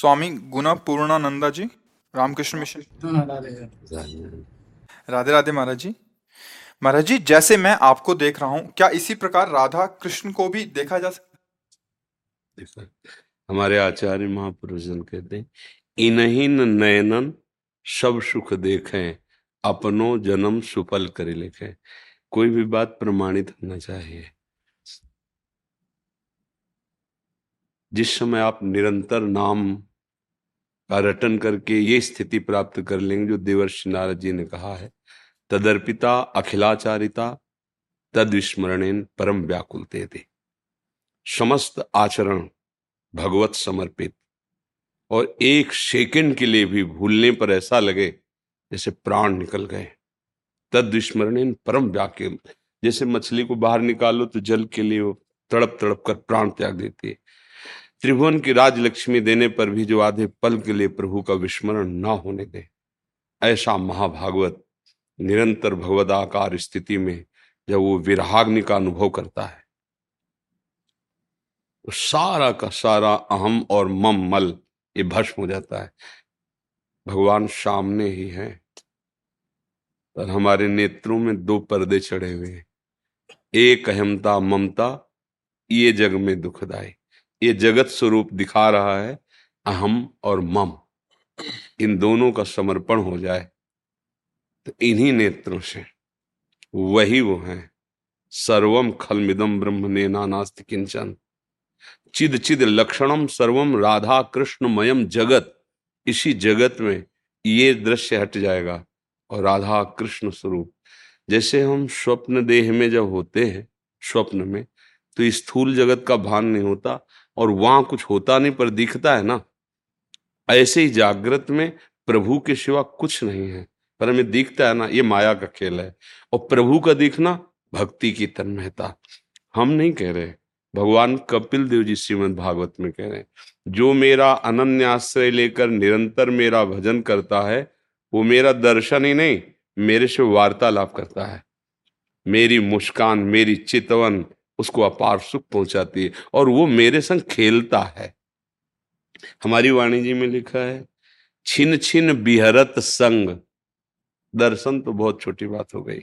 Swami Guna Purnananda ji Ramakrishna Mission. Radhe Radhe. Maharaj ji. Maharaj ji जैसे मैं आपको देख रहा हूँ क्या इसी प्रकार राधा कृष्ण को भी देखा जा सकता हमारे आचार्य महापुरुष जन कहते हैं इनहीन नयनन सब सुख देखे अपनो जन्म सुफल करे लिखे। कोई भी बात प्रमाणित होना चाहिए। जिस समय आप निरंतर नाम का रटन करके ये स्थिति प्राप्त कर लेंगे जो देवर्षि नारद जी ने कहा है। तदर्पिता अखिलाचारिता तद विस्मरणेन परम व्याकुल थे समस्त आचरण भगवत समर्पित। और एक सेकंड के लिए भी भूलने पर ऐसा लगे जैसे प्राण निकल गए। तद विस्मरणेन परम व्याकुल। जैसे मछली को बाहर निकालो तो जल के लिए वो तड़प तड़प कर प्राण त्याग देती है। त्रिभुवन की राजलक्ष्मी देने पर भी जो आधे पल के लिए प्रभु का विस्मरण ना होने दे, ऐसा महाभागवत निरंतर भगवदाकार स्थिति में जब वो विराग्नि का अनुभव करता है तो सारा का सारा अहम और मम मल ये भस्म हो जाता है। भगवान सामने ही है, पर हमारे नेत्रों में दो पर्दे चढ़े हुए हैं। एक अहमता ममता, ये जग में दुखदाई। ये जगत स्वरूप दिखा रहा है, अहम और मम। इन दोनों का समर्पण हो जाए तो इन्हीं नेत्रों से। वही वो है, सर्वम खलमिदम ब्रह्म ने नानास्त किंचन। चिद चिद लक्षणम सर्वम राधा कृष्णमयम जगत। इसी जगत में ये दृश्य हट जाएगा, और राधा कृष्ण स्वरूप। जैसे हम स्वप्न देह में जब होते हैं, स्वप्न में तो स्थूल जगत का भान नहीं होता और वहाँ कुछ होता नहीं, पर दिखता है ना। ऐसे ही जागृत में प्रभु के सिवा कुछ नहीं है। पर हमें दिखता है ना, ये माया का खेल है। और प्रभु का दिखना भक्ति की तन्मयता। हम नहीं कह रहे। भगवान कपिल देव जी श्रीमद भागवत में कह रहे हैं, जो मेरा अनन्य आश्रय लेकर निरंतर मेरा भजन करता है, वो मेरा दर्शन ही नहीं, मेरे से वार्तालाप करता है। मेरी मुस्कान, मेरी चितवन उसको अपार सुख पहुंचाती है और वो मेरे संग खेलता है। हमारी वाणी जी में लिखा है, छिन छिन बिहरत संग। दर्शन तो बहुत छोटी बात हो गई।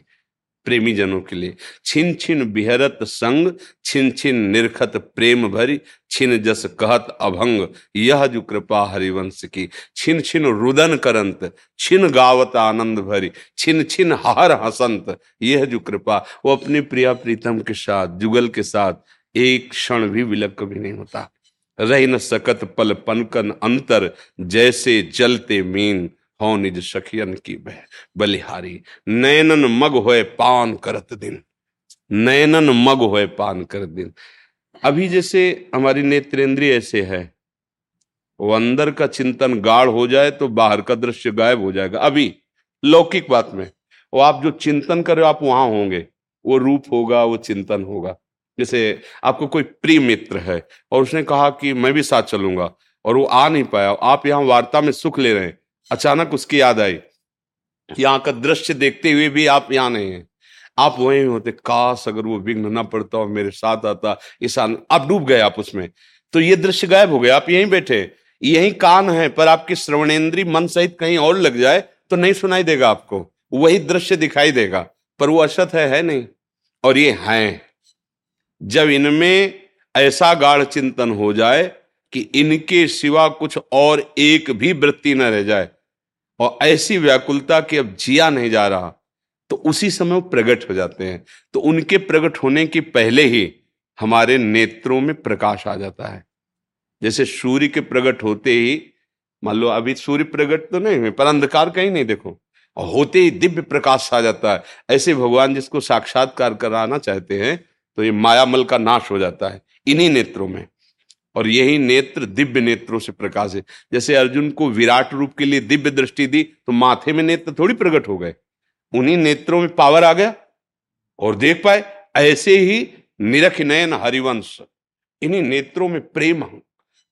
प्रेमी जनों के लिए। छिन छिन बिहरत संग छिन छिन निर्खत प्रेम भरी, छिन जस कहत अभंग, यह जो कृपा हरिवंश की। छिन छिन रुदन करंत, छिन गावत आनंद भरी छिन छिन हर हसंत, यह जो कृपा। वो अपनी प्रिया प्रीतम के साथ, जुगल के साथ, एक क्षण भी विलक कभी नहीं होता। रह न सकत पल पनकन अंतर, जैसे जलते मीन। हो निज सखियन की बह बलिहारी। नयनन मग होए पान करत दिन। नयनन मग होए पान करत दिन। अभी जैसे हमारी नेत्रेंद्रिय ऐसे है। वो अंदर का चिंतन गाढ़ हो जाए तो बाहर का दृश्य गायब हो जाएगा। अभी लौकिक बात में, वो आप जो चिंतन कर रहे हो, आप वहाँ होंगे। वो रूप होगा, वो चिंतन होगा। जैसे आपको कोई प्रिय मित्र है और उसने कहा कि मैं भी साथ चलूँगा और वो आ नहीं पाया। आप यहाँ वार्ता में सुख ले रहे हैं। अचानक उसकी याद आई। यहाँ का दृश्य देखते हुए भी आप यहाँ नहीं है। आप वहीं होते, काश अगर वो विघ्न न पड़ता और मेरे साथ आता इस आप डूब गए आप उसमें। तो ये दृश्य गायब हो गया, आप यहीं बैठे। यही कान है, पर आपकी श्रवणेन्द्रीय मन सहित कहीं और लग जाए तो नहीं सुनाई देगा आपको। वही दृश्य दिखाई देगा, पर वो असत है है नहीं। और ये हैं। जब इनमें ऐसा गाढ़ चिंतन हो जाए कि इनके सिवा कुछ और एक भी वृत्ति न रह जाए और ऐसी व्याकुलता कि अब जिया नहीं जा रहा तो उसी समय वो प्रकट हो जाते हैं। तो उनके प्रकट होने के पहले ही हमारे नेत्रों में प्रकाश आ जाता है। जैसे सूर्य के प्रकट होते ही, मान लो अभी सूर्य प्रकट तो नहीं हुए, पर अंधकार कहीं नहीं देखो, और होते ही दिव्य प्रकाश आ जाता है। ऐसे भगवान जिसको साक्षात्कार कराना चाहते हैं तो ये मायामल का नाश हो जाता है, इन्हीं नेत्रों में। और यही नेत्र दिव्य नेत्रों से प्रकाश है। जैसे अर्जुन को विराट रूप के लिए दिव्य दृष्टि दी तो माथे में नेत्र थोड़ी प्रकट हो गए। उन्हीं नेत्रों में पावर आ गया और देख पाए, ऐसे ही निरख नयन हरिवंश। इन्हीं नेत्रों में प्रेम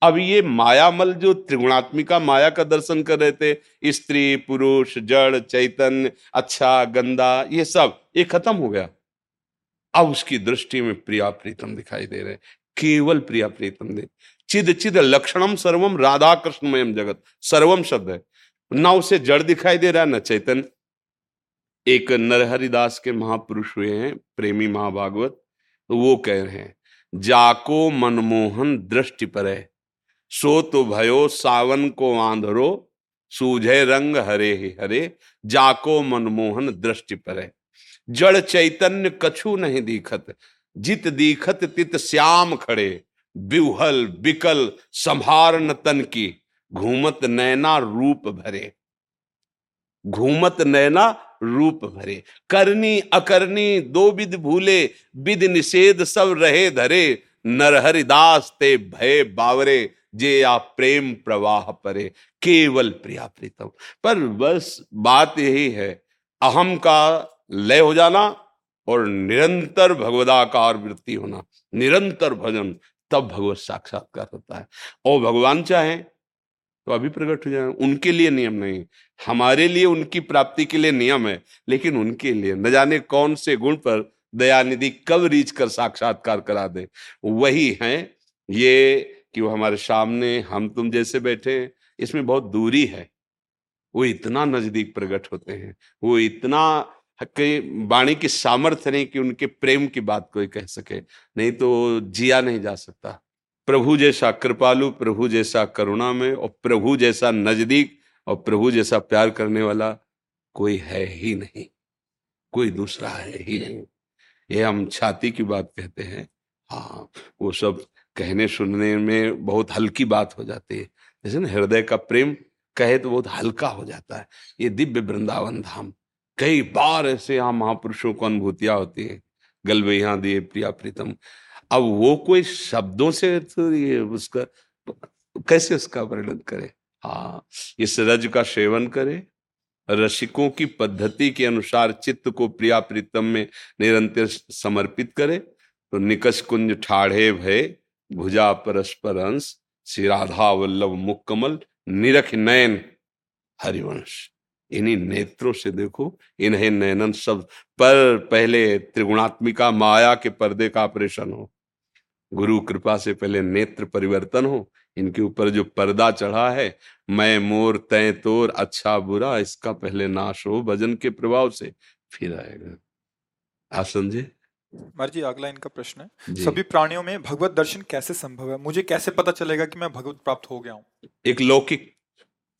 अब ये मायामल जो त्रिगुणात्मिका माया का दर्शन कर रहे थे, स्त्री, पुरुष, जड़, चैतन्य अच्छा गंदा, ये सब, ये खत्म हो गया। अब उसकी दृष्टि में प्रिया प्रीतम दिखाई दे रहे केवल प्रिया प्रीतम दे। चिद चिद लक्षणम सर्वम राधा कृष्णमयम जगत। सर्वम शब्द है। ना उसे जड़ दिखाई दे रहा है, न चैतन्य। एक नरहरिदास के महापुरुष हुए हैं, प्रेमी महाभागवत। तो वो कह रहे हैं, जाको मनमोहन दृष्टि पर। है सो तो भयो सावन को आंधरो। सूझे रंग हरे ही हरे। जाको मनमोहन दृष्टि पर। है जड़ चैतन्य कछु नहीं दीखत। जित दीखत तित श्याम खड़े बिहल बिकल संभार तन की, घूमत नैना रूप भरे। घूमत नैना रूप भरे। करनी अकरनी दो विद भूले विद निषेध सब रहे धरे। नरहरिदास ते भय बावरे, जे आप प्रेम प्रवाह परे। केवल प्रिया प्रीतम पर बस बात यही है, अहम का लय हो जाना और निरंतर भगवदाकार वृत्ति होना, निरंतर भजन, तब भगवत साक्षात्कार होता है। और भगवान चाहे तो अभी प्रकट हो जाए। उनके लिए नियम नहीं हमारे लिए उनकी प्राप्ति के लिए नियम है, लेकिन उनके लिए। न जाने कौन से गुण पर दयानिधि कब रीच कर साक्षात्कार करा दे। वही है ये कि वो हमारे सामने, हम तुम जैसे बैठे हैं, इसमें बहुत दूरी है। वो इतना नज़दीक प्रकट होते हैं। वो इतना वाणी की सामर्थ्य नहीं कि उनके प्रेम की बात कोई कह सके। नहीं तो जिया नहीं जा सकता। प्रभु जैसा कृपालु प्रभु जैसा करुणा में और प्रभु जैसा नज़दीक और प्रभु जैसा प्यार करने वाला कोई है ही नहीं। कोई दूसरा है ही नहीं। ये हम छाती की बात कहते हैं। हाँ वो सब कहने सुनने में बहुत हल्की बात हो जाती है। जैसे ना हृदय का प्रेम कहे तो बहुत हल्का हो जाता है। ये दिव्य वृंदावन धाम। कई बार ऐसे यहाँ महापुरुषों को अनुभूतियाँ होती है। गलबैया दिए, प्रिया प्रीतम। अब वो कोई शब्दों से तो ये उसका कैसे उसका वर्णन करे? हाँ इस रज का सेवन करे। रसिकों की पद्धति के अनुसार चित्त को प्रिया प्रीतम में निरंतर समर्पित करे। तो निकस कुंज ठाढ़े भय, भुजा परस्पर अंश, श्री राधा वल्लभ मुक्कमल, निरख नयन, हरिवंश। इन्हीं नेत्रों से देखो इन्हें नैनन शब्द पर पहले त्रिगुणात्मिका माया के पर्दे का ऑपरेशन हो। गुरु कृपा से पहले नेत्र परिवर्तन हो इनके ऊपर जो पर्दा चढ़ा है मैं मोर तय तोर अच्छा बुरा इसका पहले नाश हो भजन के प्रभाव से फिर आएगा। आप समझे? जी अगला इनका प्रश्न है। सभी प्राणियों में भगवत दर्शन कैसे संभव है? मुझे कैसे पता चलेगा कि मैं भगवत प्राप्त हो गया हूँ? एक लौकिक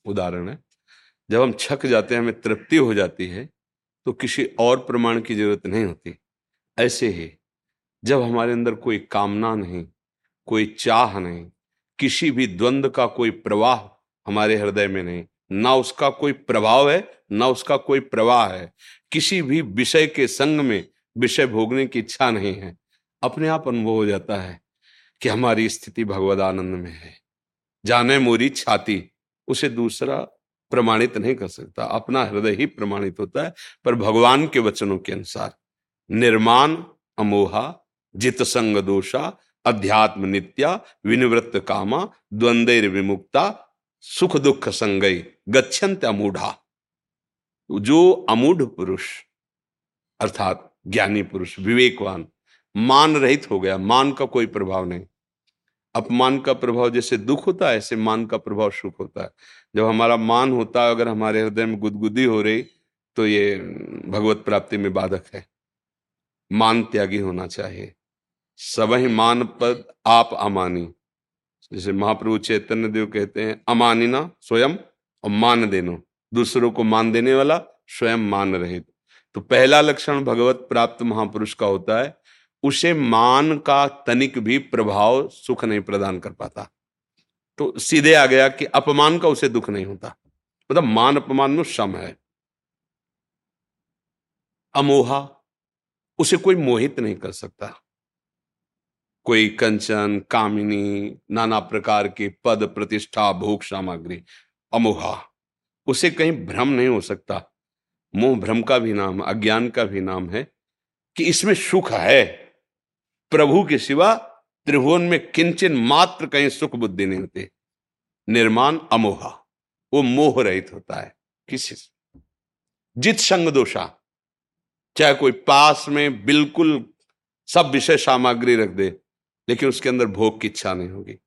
उदाहरण है। जब हम छक जाते हैं, हमें तृप्ति हो जाती है तो किसी और प्रमाण की ज़रूरत नहीं होती। ऐसे ही, जब हमारे अंदर कोई कामना नहीं, कोई चाह नहीं, किसी भी द्वंद का कोई प्रवाह हमारे हृदय में नहीं, ना उसका कोई प्रभाव है, ना उसका कोई प्रवाह है, किसी भी विषय के संग में विषय भोगने की इच्छा नहीं है, अपने आप अनुभव हो जाता है कि हमारी स्थिति भगवद आनंद में है। जाने मोरी छाती, उसे दूसरा प्रमाणित नहीं कर सकता। अपना हृदय ही प्रमाणित होता है, पर भगवान के वचनों के अनुसार। निर्माण, अमोहा, जित संग दोषा, अध्यात्म नित्या, विनिवृत्त कामा द्वंद्व विमुक्ता, सुख दुख संगई, गच्छन्त अमूढ़ा। जो अमूढ़ पुरुष, अर्थात ज्ञानी पुरुष, विवेकवान, मान रहित हो गया, मान का कोई प्रभाव नहीं। अपमान का प्रभाव जैसे दुख होता है, ऐसे मान का प्रभाव सुख होता है। जब हमारा मान होता है, अगर हमारे हृदय में गुदगुदी हो रही तो ये भगवत प्राप्ति में बाधक है। मान त्यागी होना चाहिए। सबही मान पद आप अमानी। जैसे महाप्रभु चैतन्य देव कहते हैं अमानिना स्वयं, और मान देनो। दूसरों को मान देने वाला, स्वयं मान रहित। तो पहला लक्षण भगवत प्राप्त महापुरुष का होता है उसे मान का तनिक भी प्रभाव सुख नहीं प्रदान कर पाता। तो सीधे आ गया कि अपमान का उसे दुख नहीं होता। मतलब मान अपमान में सम है। अमोहा, उसे कोई मोहित नहीं कर सकता। कोई कंचन, कामिनी, नाना प्रकार के पद, प्रतिष्ठा, भोग, सामग्री। अमोहा, उसे कहीं भ्रम नहीं हो सकता। मोह, भ्रम का भी नाम, अज्ञान का भी नाम है कि इसमें सुख है। प्रभु के सिवा त्रिभुवन में किंचन मात्र कहीं सुख बुद्धि नहीं होती। निर्माण अमोहा, वो मोह रहित होता है, किसी से। जित संग दोषा, चाहे कोई पास में बिल्कुल सब विषय सामग्री रख दे, लेकिन उसके अंदर भोग की इच्छा नहीं होगी।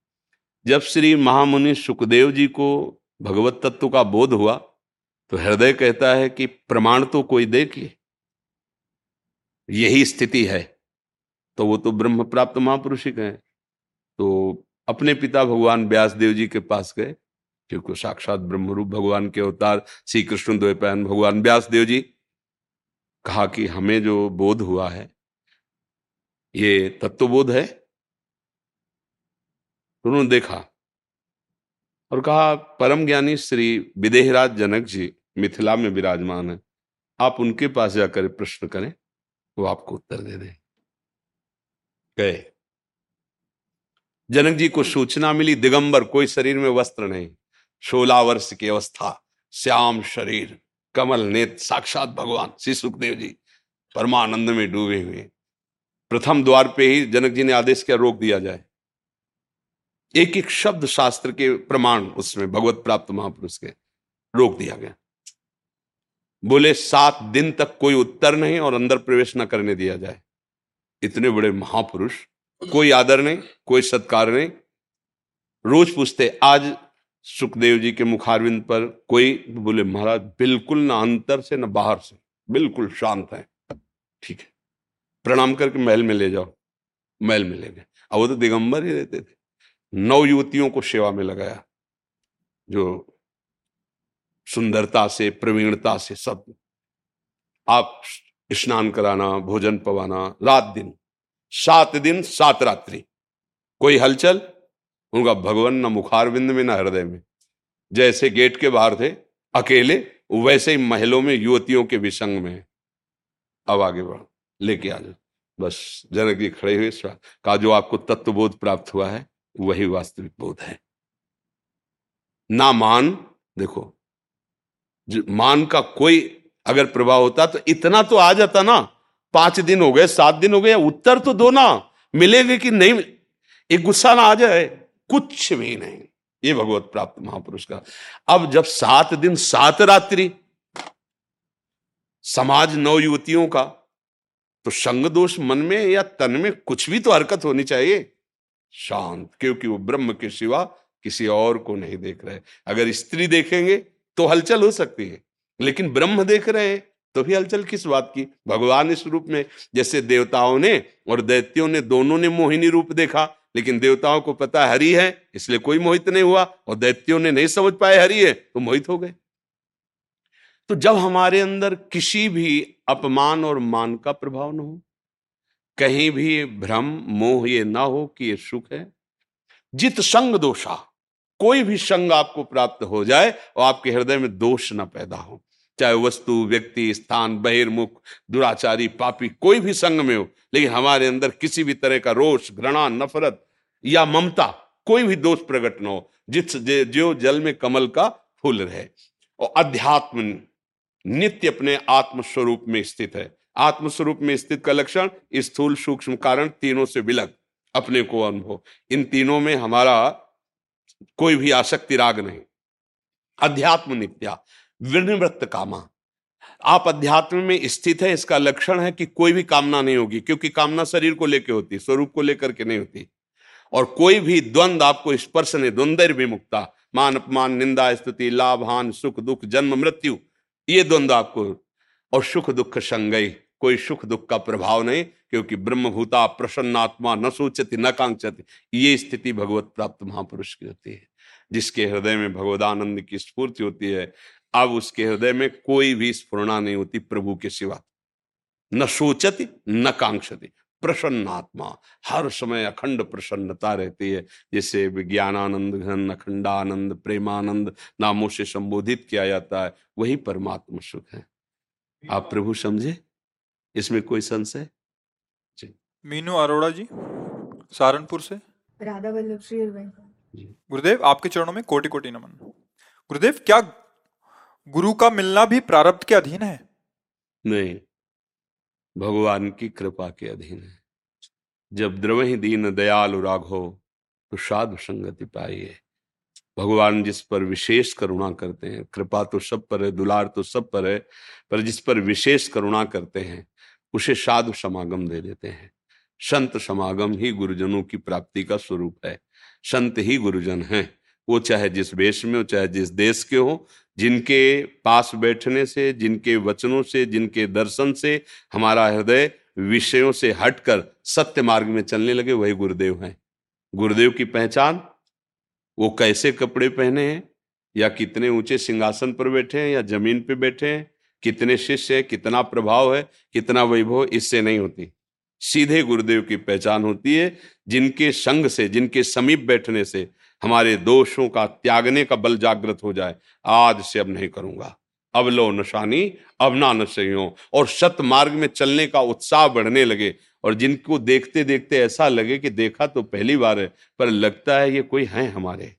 जब श्री महामुनि सुखदेव जी को भगवत तत्व का बोध हुआ तो हृदय कहता है कि प्रमाण तो कोई देख ले। यही स्थिति है। तो वो तो ब्रह्म प्राप्त महापुरुष ही। कहे तो अपने पिता भगवान व्यास देव जी के पास गए। क्योंकि साक्षात ब्रह्मरूप भगवान के अवतार श्री कृष्ण द्वैपायन भगवान व्यास देव जी कहा कि हमें जो बोध हुआ है, ये तत्वबोध है? उन्होंने देखा और कहा, परम ज्ञानी श्री विदेहराज जनक जी मिथिला में विराजमान है। आप उनके पास जाकर प्रश्न करें, वो आपको उत्तर दे दें। गए। जनक जी को सूचना मिली, दिगंबर, कोई शरीर में वस्त्र नहीं। सोलह वर्ष की अवस्था, श्याम शरीर, कमल नेत साक्षात भगवान, श्री सुखदेव जी, परमानंद में डूबे हुए। प्रथम द्वार पे ही जनक जी ने आदेश किया, रोक दिया जाए। एक एक शब्द शास्त्र के प्रमाण उसमें, भगवत प्राप्त महापुरुष के, रोक दिया गया। बोले, सात दिन तक कोई उत्तर नहीं और अंदर प्रवेश न करने दिया जाए। इतने बड़े महापुरुष, कोई आदर नहीं, कोई सत्कार नहीं। रोज पूछते, आज सुखदेव जी के मुखारविंद पर कोई बोले, महाराज, बिल्कुल ना अंतर से, ना बाहर से, बिल्कुल शांत है। ठीक है, प्रणाम करके महल में ले जाओ। महल में ले गए। अब वो तो दिगंबर ही रहते थे। नौ युवतियों को सेवा में लगाया, जो सुंदरता से, प्रवीणता से सब। आप स्नान कराना, भोजन पवाना, रात दिन। सात दिन, सात रात्रि। कोई हलचल? उनका भगवान न मुखारविंद में, न हृदय में। जैसे गेट के बाहर थे, अकेले, वैसे ही महलों में युवतियों के विसंग में। अब आगे बढ़, लेके आ जाओ। बस, जनक जी खड़े हुए का जो आपको तत्वबोध प्राप्त हुआ है, वही वास्तविक बोध है। ना मान, देखो मान का कोई अगर प्रभाव होता तो इतना तो आ जाता ना। पाँच दिन हो गए, सात दिन हो गए, उत्तर तो दो ना। मिलेगा कि नहीं? एक गुस्सा ना आ जाए। कुछ भी नहीं। ये भगवत प्राप्त महापुरुष का। अब जब सात दिन, सात रात्रि, समाज नौ युवतियों का तो संग दोष मन में या तन में कुछ भी तो हरकत होनी चाहिए। शांत, क्योंकि वो ब्रह्म के सिवा किसी और को नहीं देख रहे। अगर स्त्री देखेंगे तो हलचल हो सकती है। लेकिन ब्रह्म देख रहे तो भी हलचल किस बात की? भगवान इस रूप में, जैसे देवताओं ने और दैत्यों ने, दोनों ने मोहिनी रूप देखा, लेकिन देवताओं को पता हरि है, इसलिए कोई मोहित नहीं हुआ, और दैत्यों ने नहीं समझ पाए हरि है तो मोहित हो गए। तो जब हमारे अंदर किसी भी अपमान और मान का प्रभाव न हो, कहीं भी भ्रम, मोह ये ना हो कि ये सुख है, जित संग दोषा, कोई भी संग आपको प्राप्त हो जाए, और आपके हृदय में दोष ना पैदा हो। चाहे वस्तु, व्यक्ति, स्थान, बहिर्मुख, दुराचारी, पापी, कोई भी संग में हो, लेकिन हमारे अंदर किसी भी तरह का रोष, घृणा, नफरत या ममता, कोई भी दोष प्रकट न हो, जिस जो जल में कमल का फूल रहे। और अध्यात्म नित्य अपने आत्म स्वरूप में स्थित है। आत्मस्वरूप में स्थित का लक्षण, स्थूल, सूक्ष्म कारण तीनों से विलग अपने को अनुभव। इन तीनों में हमारा कोई भी आसक्ति, राग नहीं। अध्यात्म नित्या। विनिवृत्त कामा। आप अध्यात्म में स्थित है, इसका लक्षण है कि कोई भी कामना नहीं होगी, क्योंकि कामना शरीर को लेकर होती स्वरूप को लेकर के नहीं होती। और कोई भी द्वंद आपको स्पर्श नहीं, द्वंद्व विमुक्ता, मान अपमान, निंदा, स्तुति, लाभ, हान, सुख, दुख, जन्म, मृत्यु, ये द्वंद्व आपको और सुख दुख संगई कोई सुख दुख का प्रभाव नहीं, क्योंकि ब्रह्मभूता प्रसन्नात्मा न सोचती न कांक्षति, ये स्थिति भगवत प्राप्त महापुरुष की होती है, जिसके हृदय में भगवदानंद की स्फूर्ति होती है। अब उसके हृदय में कोई भी स्फुरना नहीं होती प्रभु के सिवा। न सोचती न कांक्षति। प्रसन्नात्मा। हर समय अखंड प्रसन्नता रहती है। जिसे विज्ञानानंद घन अखंडानंद प्रेमानंद नामों से संबोधित किया जाता है वही परमात्मा सुख है। आप प्रभु समझे? इसमें कोई संशय? मीनू अरोड़ा जी सहारनपुर से। राधा वल्लभ श्री गुरुदेव आपके चरणों में कोटि कोटि नमन। गुरुदेव क्या गुरु का मिलना भी प्रारब्ध के अधीन है। नहीं, भगवान की कृपा के अधीन है। जब द्रवही दीन दयालु राघो तो साधु संगति पाइए। भगवान जिस पर विशेष करुणा करते हैं, कृपा तो सब पर है, दुलार तो सब पर है, पर जिस पर विशेष करुणा करते हैं, उसे साधु समागम दे देते हैं। संत समागम ही गुरुजनों की प्राप्ति का स्वरूप है। संत ही गुरुजन हैं। वो चाहे जिस वेश में हो, चाहे जिस देश के हो, जिनके पास बैठने से, जिनके वचनों से, जिनके दर्शन से हमारा हृदय विषयों से हटकर सत्य मार्ग में चलने लगे, वही गुरुदेव हैं। गुरुदेव की पहचान, वो कैसे कपड़े पहने हैं, या कितने ऊँचे सिंहासन पर बैठे हैं, या ज़मीन पर बैठे हैं, कितने शिष्य है, कितना प्रभाव है, कितना वैभव, इससे नहीं होती। सीधे गुरुदेव की पहचान होती है, जिनके संग से, जिनके समीप बैठने से हमारे दोषों का त्यागने का बल जागृत हो जाए। आज से अब नहीं करूँगा। अब लो नशानी, अब ना नशो और सत मार्ग में चलने का उत्साह बढ़ने लगे। और जिनको देखते देखते ऐसा लगे कि देखा तो पहली बार है, पर लगता है ये कोई है हमारे।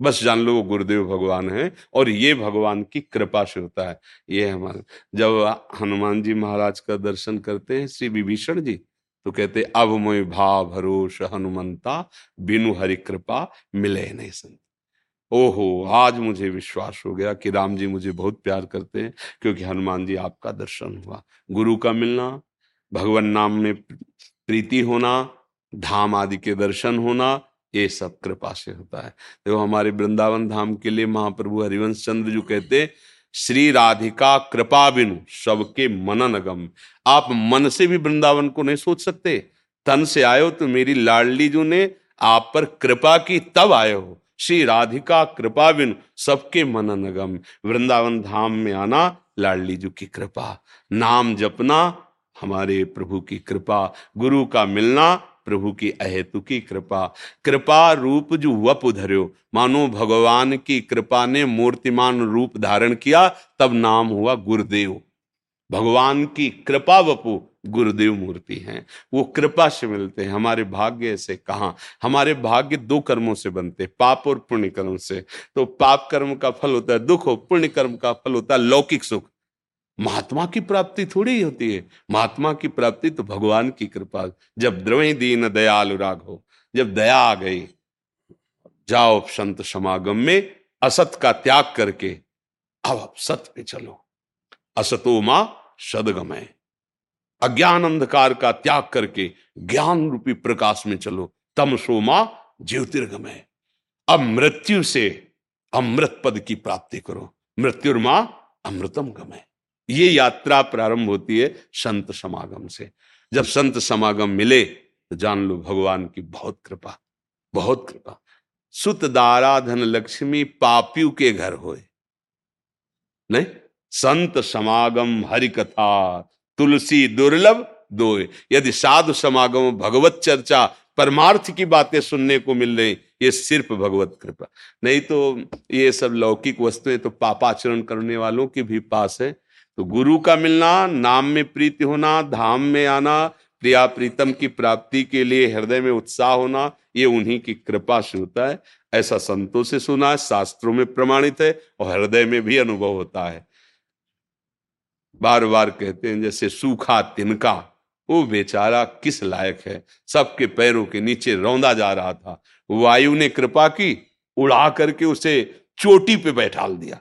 बस जान लो गुरुदेव भगवान है और ये भगवान की कृपा से होता है। ये हमारे, जब हनुमान जी महाराज का दर्शन करते हैं, श्री विभीषण जी तो कहते, अब मोय भाव भरोस हनुमंता, बिनु हरि कृपा मिले नहीं संत। ओहो, आज मुझे विश्वास हो गया कि राम जी मुझे बहुत प्यार करते हैं, क्योंकि हनुमान जी आपका दर्शन हुआ। गुरु का मिलना, भगवान नाम में प्रीति होना, धाम आदि के दर्शन होना, ये सब कृपा से होता है। देखो, हमारे वृंदावन धाम के लिए महाप्रभु हरिवंश चंद्र जो कहते श्री राधिका कृपा बिनु सबके मनन गम आप मन से भी वृंदावन को नहीं सोच सकते। तन से आयो तो मेरी लाडली जो ने आप पर कृपा की, तब आए हो। श्री राधिका कृपा बिन सबके मनन गम वृंदावन धाम में आना लाडली जी की कृपा। नाम जपना हमारे प्रभु की कृपा। गुरु का मिलना प्रभु की अहेतु की कृपा। कृपा रूप जो वप धर्यो। मानो भगवान की कृपा ने मूर्तिमान रूप धारण किया, तब नाम हुआ गुरुदेव। भगवान की कृपा वपु गुरुदेव मूर्ति हैं। वो कृपा से मिलते हैं, हमारे भाग्य से कहा? हमारे भाग्य दो कर्मों से बनते पाप और पुण्य कर्म से। तो पाप कर्म का फल होता है, दुख हो पुण्य कर्म का फल होता है, लौकिक सुख। महात्मा की प्राप्ति थोड़ी होती है। महात्मा की प्राप्ति तो भगवान की कृपा। जब द्रवि दीन दयाल हो, जब दया आ गई, जाओ संत समागम में असत का त्याग करके अब सत पे चलो। असतो माँ सदगमय। अज्ञान अंधकार का त्याग करके ज्ञान रूपी प्रकाश में चलो। तम सोमा ज्योतिर्गमय। अब मृत्यु से अमृत पद की प्राप्ति करो। मृत्युर्मा अमृतम गमय। ये यात्रा प्रारंभ होती है संत समागम से। जब संत समागम मिले तो जान लो भगवान की बहुत कृपा बहुत कृपा। सुत दारा धन लक्ष्मी पापियों के घर होए। नहीं, संत समागम हरि कथा तुलसी दुर्लभ दो यदि साधु समागम भगवत चर्चा, परमार्थ की बातें सुनने को मिल रही, ये सिर्फ़ भगवत कृपा। नहीं तो ये सब लौकिक वस्तुएँ तो पापाचरण करने वालों के भी पास है। तो गुरु का मिलना, नाम में प्रीति होना, धाम में आना, प्रिया प्रीतम की प्राप्ति के लिए हृदय में उत्साह होना, ये उन्हीं की कृपा से होता है। ऐसा संतों से सुना है शास्त्रों में प्रमाणित है और हृदय में भी अनुभव होता है। बार बार कहते हैं, जैसे सूखा तिनका, वो बेचारा किस लायक है? सबके पैरों के नीचे रौंदा जा रहा था। वायु ने कृपा की, उड़ा करके उसे चोटी पे बैठाल दिया।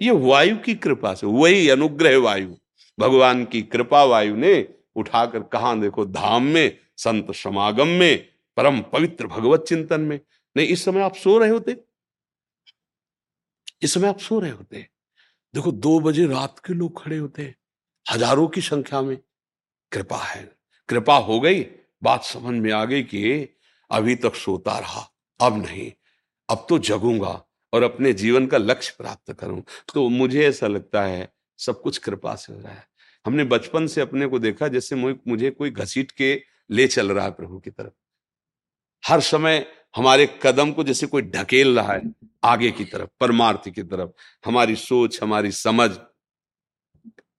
ये वायु की कृपा से, वही अनुग्रह वायु। भगवान की कृपा वायु ने उठाकर कहा, देखो, धाम में, संत समागम में, परम पवित्र भगवत चिंतन में। नहीं, इस समय आप सो रहे होते। इस समय आप सो रहे होते। देखो, दो बजे रात के लोग खड़े होते हज़ारों की संख्या में। कृपा है। कृपा हो गई। बात समझ में आ गई कि अभी तक सोता रहा। अब नहीं। अब तो जगूँगा। और अपने जीवन का लक्ष्य प्राप्त करूँ। तो मुझे ऐसा लगता है, सब कुछ कृपा से हो रहा है। हमने बचपन से अपने को देखा जैसे मुझे कोई घसीट के ले चल रहा है प्रभु की तरफ़। हर समय हमारे कदम को जैसे कोई ढकेल रहा है आगे की तरफ़, परमार्थ की तरफ़। हमारी सोच, हमारी समझ।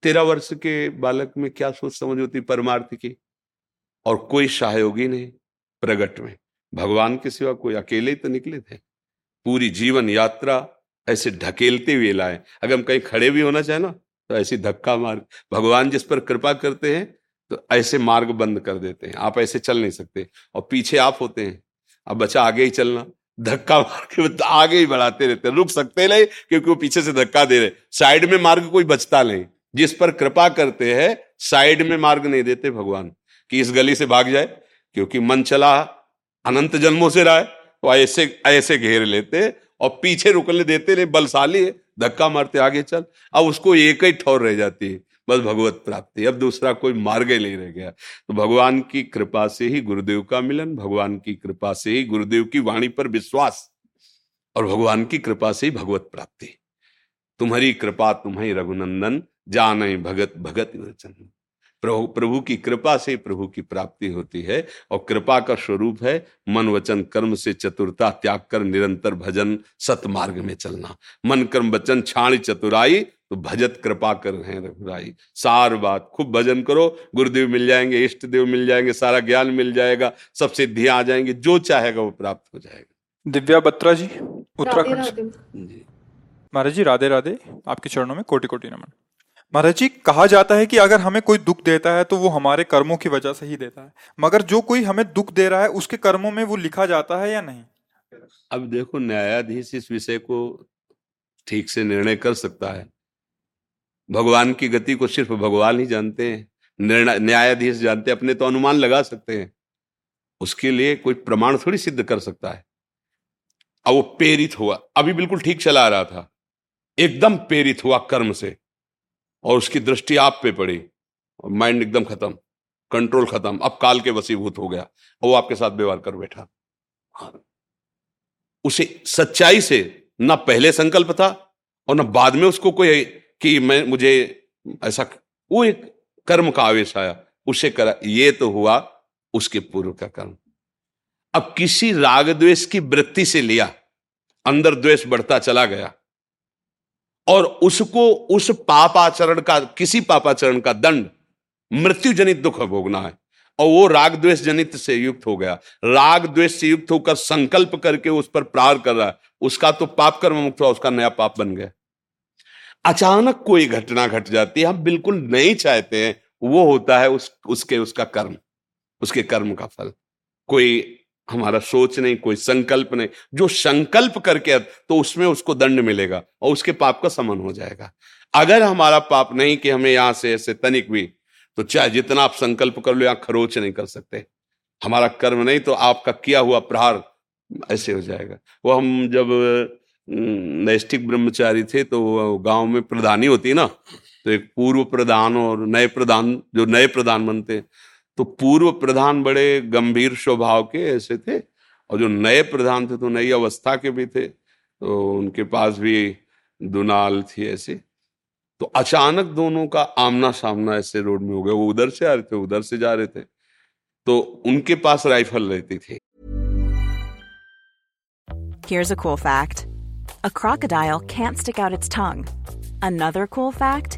तेरह वर्ष के बालक में क्या सोच समझ होती परमार्थ की? और कोई सहयोगी नहीं प्रगट में। भगवान के सिवा कोई अकेले ही तो निकले थे। पूरी जीवन यात्रा ऐसे ढकेलते हुए लाए। अगर हम कहीं खड़े भी होना चाहे ना तो ऐसी धक्का मार, भगवान जिस पर कृपा करते हैं तो ऐसे मार्ग बंद कर देते हैं। आप ऐसे चल नहीं सकते। और पीछे आप होते हैं। अब बच्चा आगे ही चलना। धक्का मार के आगे ही बढ़ाते रहते हैं। रुक सकते नहीं, क्योंकि वो पीछे से धक्का दे रहे। साइड में मार्ग कोई बचता नहीं। जिस पर कृपा करते हैं, साइड में मार्ग नहीं देते भगवान। कि इस गली से भाग जाए, क्योंकि मन चला अनंत जन्मों से रहा है। तो ऐसे ऐसे घेर लेते और पीछे रुकने देते नहीं, बलशाली धक्का मारते, आगे चल। अब उसको एक ही ठौर रह जाती है, बस भगवत प्राप्ति। अब दूसरा कोई मार्ग ही नहीं रह गया। तो भगवान की कृपा से ही गुरुदेव का मिलन, भगवान की कृपा से ही गुरुदेव की वाणी पर विश्वास, और भगवान की कृपा से ही भगवत प्राप्ति। तुम्हारी कृपा, तुम्हारी रघुनंदन, जान भगत भगत वचन प्रभु प्रभु की कृपा से प्रभु की प्राप्ति होती है और कृपा का स्वरूप है मन वचन कर्म से चतुरता त्याग कर निरंतर भजन सत मार्ग में चलना। मन कर्म वचन छाण चतुराई तो भजत कृपा कर रहे हैं रघुराई। सार बात खूब भजन करो गुरुदेव मिल जाएँगे इष्ट देव मिल जाएँगे सारा ज्ञान मिल जाएगा सब सिद्धियाँ आ जाएँगी जो चाहेगा वो प्राप्त हो जाएगा। दिव्या बत्रा जी उत्तराखंड जी। महाराज जी राधे राधे आपके चरणों में कोटि कोटि नमन। महाराज जी, कहा जाता है कि अगर हमें कोई दुख देता है तो वो हमारे कर्मों की वजह से ही देता है। मगर जो कोई हमें दुख दे रहा है, उसके कर्मों में वो लिखा जाता है या नहीं? अब देखो, न्यायाधीश इस विषय को ठीक से निर्णय कर सकता है। भगवान की गति को सिर्फ़ भगवान ही जानते हैं। निर्णय, न्यायाधीश जानते हैं, अपने तो अनुमान लगा सकते हैं। उसके लिए कोई प्रमाण थोड़ी सिद्ध कर सकता है। अब वो प्रेरित हुआ। अभी बिल्कुल ठीक चला रहा था। एकदम प्रेरित हुआ कर्म से। और उसकी दृष्टि आप पे पड़ी और माइंड एकदम खत्म कंट्रोल खत्म। अब काल के वसीभूत हो गया और वो आपके साथ व्यवहार कर बैठा। हाँ। उसे सच्चाई से ना पहले संकल्प था और ना बाद में उसको कोई कि मैं, मुझे ऐसा वो एक कर्म का आवेश आया। उसे करा, ये तो हुआ उसके पूर्व का कर्म। अब किसी राग द्वेष की वृत्ति से लिया, अंदर द्वेष बढ़ता चला गया और उसको उस पापाचरण का, किसी पापाचरण का दंड मृत्यु जनित दुख भोगना है। और वो राग द्वेष जनित से युक्त हो गया। राग द्वेष से युक्त होकर संकल्प करके उस पर प्रार कर रहा है। उसका तो पाप कर्म मुक्त हुआ, उसका नया पाप बन गया। अचानक कोई घटना घट जाती है, हम बिल्कुल नहीं चाहते हैं, वो होता है उस, उसके, उसका कर्म, उसके कर्म का फल। कोई हमारा सोच नहीं, कोई संकल्प नहीं। जो संकल्प करके तो उसमें उसको दंड मिलेगा और उसके पाप का समन हो जाएगा। अगर हमारा पाप नहीं कि हमें यहाँ से ऐसे तनिक भी तो चाहे जितना आप संकल्प कर लो, यहाँ खरोच नहीं कर सकते। हमारा कर्म नहीं तो आपका किया हुआ प्रहार ऐसे हो जाएगा। वो हम जब नैष्ठिक ब्रह्मचारी थे तो गाँव में प्रधानी होती ना तो एक पूर्व प्रधान और नए प्रधान, जो नए प्रधान बनते तो पूर्व प्रधान बड़े गंभीर स्वभाव के ऐसे थे और जो नए प्रधान थे तो नई अवस्था के भी थे तो उनके पास भी दुनाल थी ऐसे तो अचानक दोनों का आमना सामना ऐसे रोड में हो गया वो उधर से आ रहे थे उधर से जा रहे थे तो उनके पास राइफल रहती थी Here's a cool fact. A crocodile can't stick out its tongue. Another cool fact,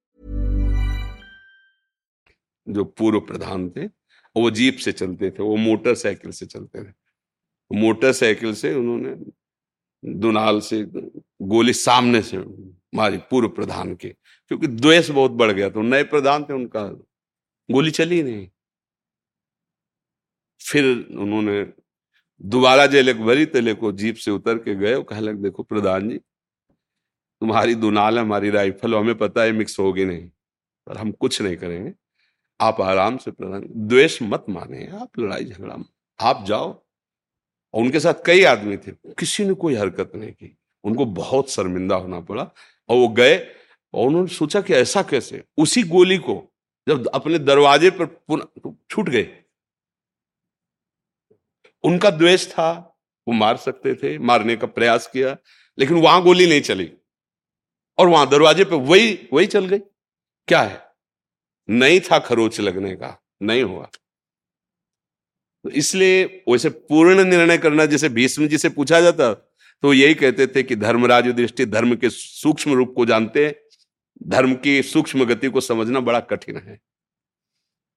जो पूर्व प्रधान थे, वो जीप से चलते थे, वो मोटरसाइकिल से चलते थे। मोटरसाइकिल से उन्होंने दुनाल से गोली सामने से मारी पूर्व प्रधान के, क्योंकि द्वेष बहुत बढ़ गया तो नए प्रधान थे, उनका गोली चली नहीं। फिर उन्होंने दोबारा जेल भरी तेले को जीप से उतर के गए कह लग, देखो प्रधान जी, तुम्हारी दुनाल हमारी राइफल, हमें पता है मिक्स होगी नहीं, पर हम कुछ नहीं करेंगे। आप आराम से प्रधान द्वेष मत माने, आप लड़ाई झगड़ा आप जाओ। और उनके साथ कई आदमी थे, किसी ने कोई हरकत नहीं की। उनको बहुत शर्मिंदा होना पड़ा। और वो गए, और उन्होंने सोचा कि ऐसा कैसे? उसी गोली को जब अपने दरवाजे पर पुनः, छूट गए। उनका द्वेष था, वो मार सकते थे, मारने का प्रयास किया, लेकिन वहाँ गोली नहीं चली। और वहाँ दरवाजे पे वही वही चल गई। क्या है? नहीं था खरोच लगने का, नहीं हुआ। तो इसलिए वैसे पूर्ण निर्णय करना, जैसे भीष्म जी से पूछा जाता तो यही कहते थे कि धर्मराज दृष्टि धर्म के सूक्ष्म रूप को जानते धर्म की सूक्ष्म गति को समझना बड़ा कठिन है।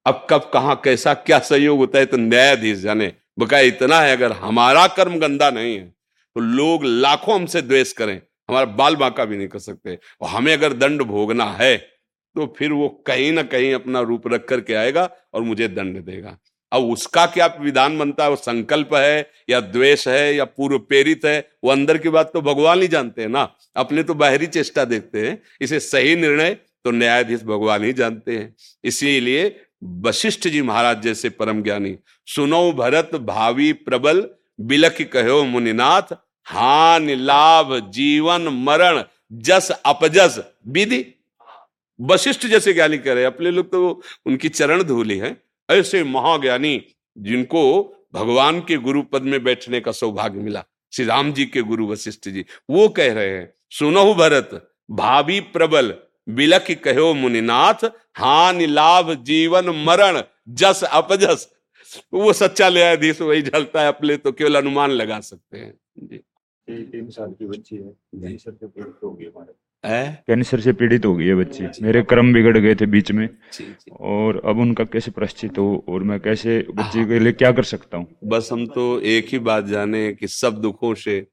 अब कब, कहा, कैसा, क्या सहयोग होता है तो न्यायाधीश जाने बकाया इतना है, अगर हमारा कर्म गंदा नहीं है तो लोग लाखों हमसे द्वेष करें, हमारा बाल बांका भी नहीं कर सकते, और हमें अगर दंड भोगना है तो फिर वो कहीं ना कहीं अपना रूप रख करके आएगा और मुझे दंड देगा। अब उसका क्या विधान बनता है? वो संकल्प है या द्वेष है या पूर्व प्रेरित है? वो अंदर की बात तो भगवान ही जानते हैं ना। अपने तो बाहरी चेष्टा देखते हैं। इसे सही निर्णय तो न्यायाधीश भगवान ही जानते हैं। इसीलिए वशिष्ठ जी महाराज जैसे परम ज्ञानी, सुनो भरत भावी प्रबल बिलक कहो मुनिनाथ, हान लाभ जीवन मरण, जस अपजस, विधि। वशिष्ठ जैसे ज्ञानी कह रहे हैं अपने लोग तो उनकी चरण धूली है। ऐसे महाज्ञानी जिनको भगवान के गुरु पद में बैठने का सौभाग्य मिला श्री राम जी के गुरु वशिष्ठ जी वो कह रहे हैं सुनो भरत भाभी प्रबल बिलक कहो मुनिनाथ हान लाभ जीवन मरण जस अपजस। वो सच्चा न्यायाधीश वही जलता है अपने तो केवल अनुमान लगा सकते हैं। जी। तीन साल की बच्ची है कैंसर से पीड़ित हो गई है बच्ची। मेरे कर्म बिगड़ गए थे बीच में। जी, जी। और अब उनका कैसे प्रश्चित हो और मैं कैसे बच्ची के लिए क्या कर सकता हूँ? बस हम तो एक ही बात जाने कि सब दुखों से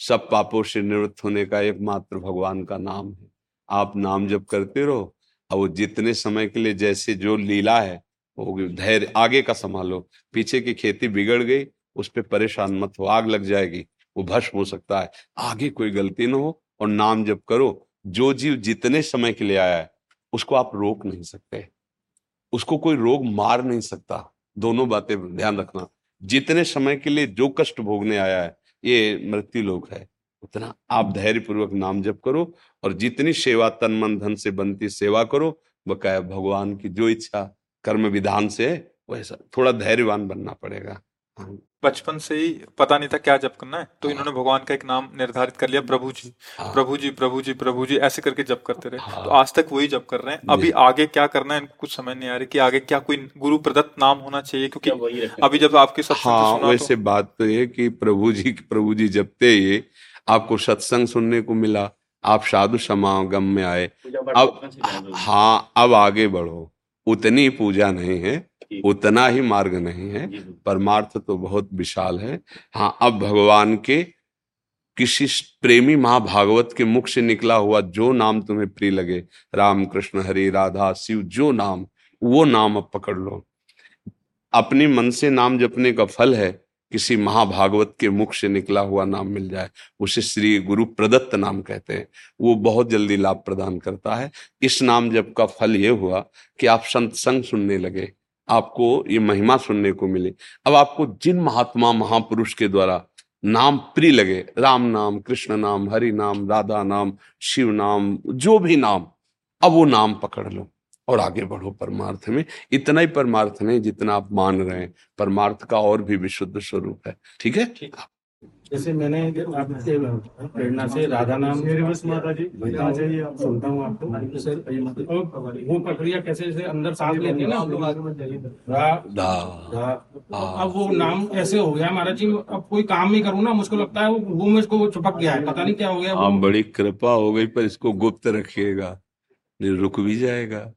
सब पापों से निवृत्त होने का एकमात्र भगवान का नाम है। आप नाम जब करते रहो और वो जितने समय के लिए जैसे जो लीला है वो धैर्य आगे का संभालो। पीछे की खेती बिगड़ गई उस पर परेशान मत हो आग लग जाएगी वो भस्म हो सकता है। आगे कोई गलती ना हो और नाम जब करो जो जीव जितने समय के लिए आया है, उसको आप रोक नहीं सकते। उसको कोई रोग मार नहीं सकता। दोनों बातें ध्यान रखना। जितने समय के लिए जो कष्ट भोगने आया है, ये मृत्यु लोग है। उतना आप धैर्य पूर्वक नाम जप करो और जितनी सेवा तन मन धन से बनती सेवा करो। बकाया भगवान की जो इच्छा कर्म विधान से वैसा थोड़ा धैर्यवान बनना पड़ेगा। बचपन से ही पता नहीं था क्या जप करना है। तो हाँ। इन्होंने भगवान का एक नाम निर्धारित कर लिया प्रभु जी हाँ। प्रभु जी प्रभु जी प्रभु जी ऐसे करके जप करते रहे। हाँ। तो आज तक वही जप कर रहे हैं। अभी आगे क्या करना है कुछ समझ नहीं आ रही कि आगे क्या कोई गुरु प्रदत्त नाम होना चाहिए क्योंकि अभी जब आपके साथ हाँ तो वैसे तो... बात तो ये कि प्रभु जी प्रभु जी जपते ही आपको सत्संग सुनने को मिला आप साधु समागम में आए। अब हाँ अब आगे बढ़ो। उतनी पूजा नहीं है। उतना ही मार्ग नहीं है। परमार्थ तो बहुत विशाल है। हाँ अब भगवान के किसी प्रेमी महाभागवत के मुख से निकला हुआ जो नाम तुम्हें प्रिय लगे राम कृष्ण हरि राधा शिव जो नाम वो नाम अब पकड़ लो। अपने मन से नाम जपने का फल है किसी महाभागवत के मुख से निकला हुआ नाम मिल जाए उसे श्री गुरु प्रदत्त नाम कहते हैं। वो बहुत जल्दी लाभ प्रदान करता है। इस नाम जप का फल ये हुआ कि आप संत संग सुनने लगे। आपको ये महिमा सुनने को मिले। अब आपको जिन महात्मा, महापुरुष के द्वारा नाम प्रिय लगे, राम नाम, कृष्ण नाम, हरि नाम, राधा नाम, शिव नाम, जो भी नाम, अब वो नाम पकड़ लो और आगे बढ़ो परमार्थ में। इतना ही परमार्थ नहीं जितना आप मान रहे हैं। परमार्थ का और भी विशुद्ध स्वरूप है। ठीक है? जैसे मैंने आपसे प्रेरणा से राधा नाम माता जी सुनता हूँ आपको। वो प्रक्रिया कैसे जैसे अंदर सांस लेते हैं ना अब वो नाम ऐसे हो गया महाराज जी अब कोई काम नहीं करूँ ना मुझको लगता है वो मुझको चिपक गया है पता नहीं क्या हो गया आप बड़ी कृपा हो गई पर इसको गुप्त रखिएगा रुक भी जाएगा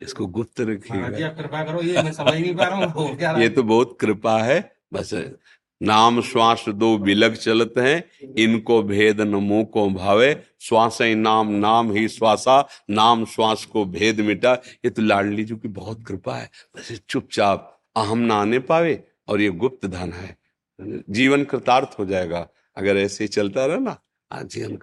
इसको गुप्त रखिएगा। कृपा करो ये मैं समझ नहीं पा रहा हूँ ये तो बहुत कृपा है बस नाम श्वास दो बिलग चलते हैं इनको भेद न मुँह को भावे। श्वास नाम नाम ही श्वासा नाम श्वास को भेद मिटा। ये तो लाडली जी की बहुत कृपा है। बस चुपचाप अहम ना आने पावे और ये गुप्त धन है। जीवन कृतार्थ हो जाएगा अगर ऐसे ही चलता रहा ना आज जीवन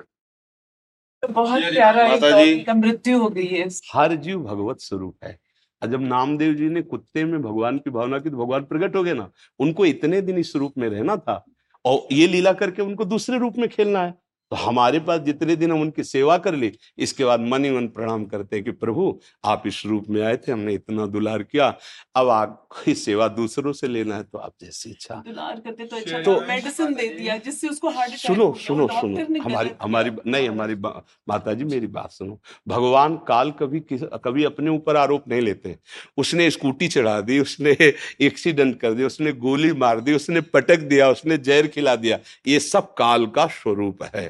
बहुत प्यारा मृत्यु हो गई है। हर जीव भगवत स्वरूप है। जब नामदेव जी ने कुत्ते में भगवान की भावना की तो भगवान प्रकट हो गए ना, उनको इतने दिन इस रूप में रहना था, और ये लीला करके उनको दूसरे रूप में खेलना है। तो हमारे पास जितने दिन हम उनकी सेवा कर ली इसके बाद मन ही मन प्रणाम करते हैं कि प्रभु आप इस रूप में आए थे हमने इतना दुलार किया अब आपकी सेवा दूसरों से लेना है तो आप जैसी इच्छा। दुलार करते तो अच्छा तो मेडिसिन दे दिया जिससे उसको हार्ट सुनो सुनो सुनो हमारी हमारी नहीं हमारी माता जी मेरी बात सुनो। भगवान काल कभी कभी अपने ऊपर आरोप नहीं लेते उसने स्कूटी चढ़ा दी उसने एक्सीडेंट कर दिया उसने गोली मार दी उसने पटक दिया उसने जहर खिला दिया ये सब काल का स्वरूप है।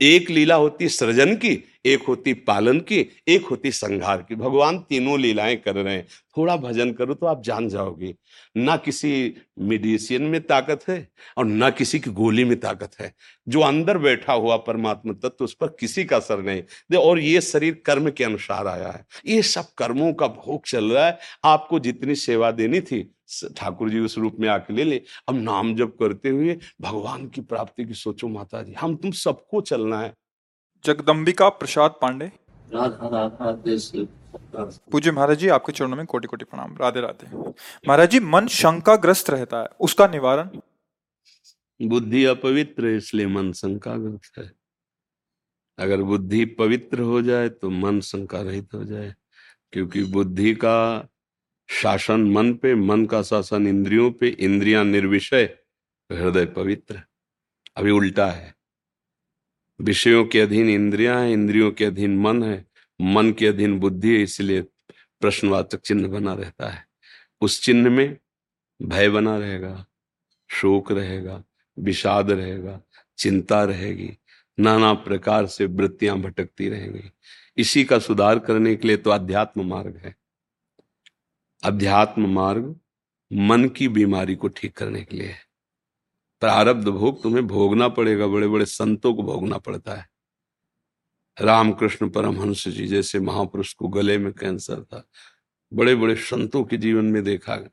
एक लीला होती है सृजन की एक होती पालन की, एक होती संहार की। भगवान तीनों लीलाएँ कर रहे हैं। थोड़ा भजन करो तो आप जान जाओगे। ना किसी मेडिसिन में ताकत है और ना किसी की गोली में ताकत है। जो अंदर बैठा हुआ परमात्मा तत्व तो उस पर किसी का असर नहीं। दे, और ये शरीर कर्म के अनुसार आया है। ये सब कर्मों का भोग चल रहा है। आपको जितनी सेवा देनी थी ठाकुर जी उस रूप में आके ले ले। अब नाम जब करते हुए भगवान की प्राप्ति की सोचो माता जी हम, तुम सबको चलना है। जगदम्बिका प्रसाद पांडे। पूज्य महाराज जी आपके चरणों में कोटि कोटि प्रणाम। राधे राधे। महाराज जी मन शंका ग्रस्त रहता है उसका निवारण? बुद्धि अपवित्र है इसलिए मन शंका ग्रस्त है। अगर बुद्धि पवित्र हो जाए तो मन शंका रहित हो जाए। क्योंकि बुद्धि का शासन मन पे मन का शासन इंद्रियों पे इंद्रियाँ निर्विषय हृदय पवित्र अभी उल्टा है। विषयों के अधीन इंद्रियाँ हैं, इंद्रियों के अधीन मन है। मन के अधीन बुद्धि है, इसलिए प्रश्नवाचक चिन्ह बना रहता है। उस चिन्ह में भय बना रहेगा, शोक रहेगा, विषाद रहेगा, चिंता रहेगी, नाना प्रकार से वृत्तियाँ भटकती रहेंगी। इसी का सुधार करने के लिए तो अध्यात्म मार्ग है। अध्यात्म मार्ग मन की बीमारी को ठीक करने के लिए है। प्रारब्ध भोग तुम्हें भोगना पड़ेगा बड़े बड़े संतों को भोगना पड़ता है। रामकृष्ण परमहंस जी जैसे महापुरुष को गले में कैंसर था बड़े बड़े संतों के जीवन में देखा गया।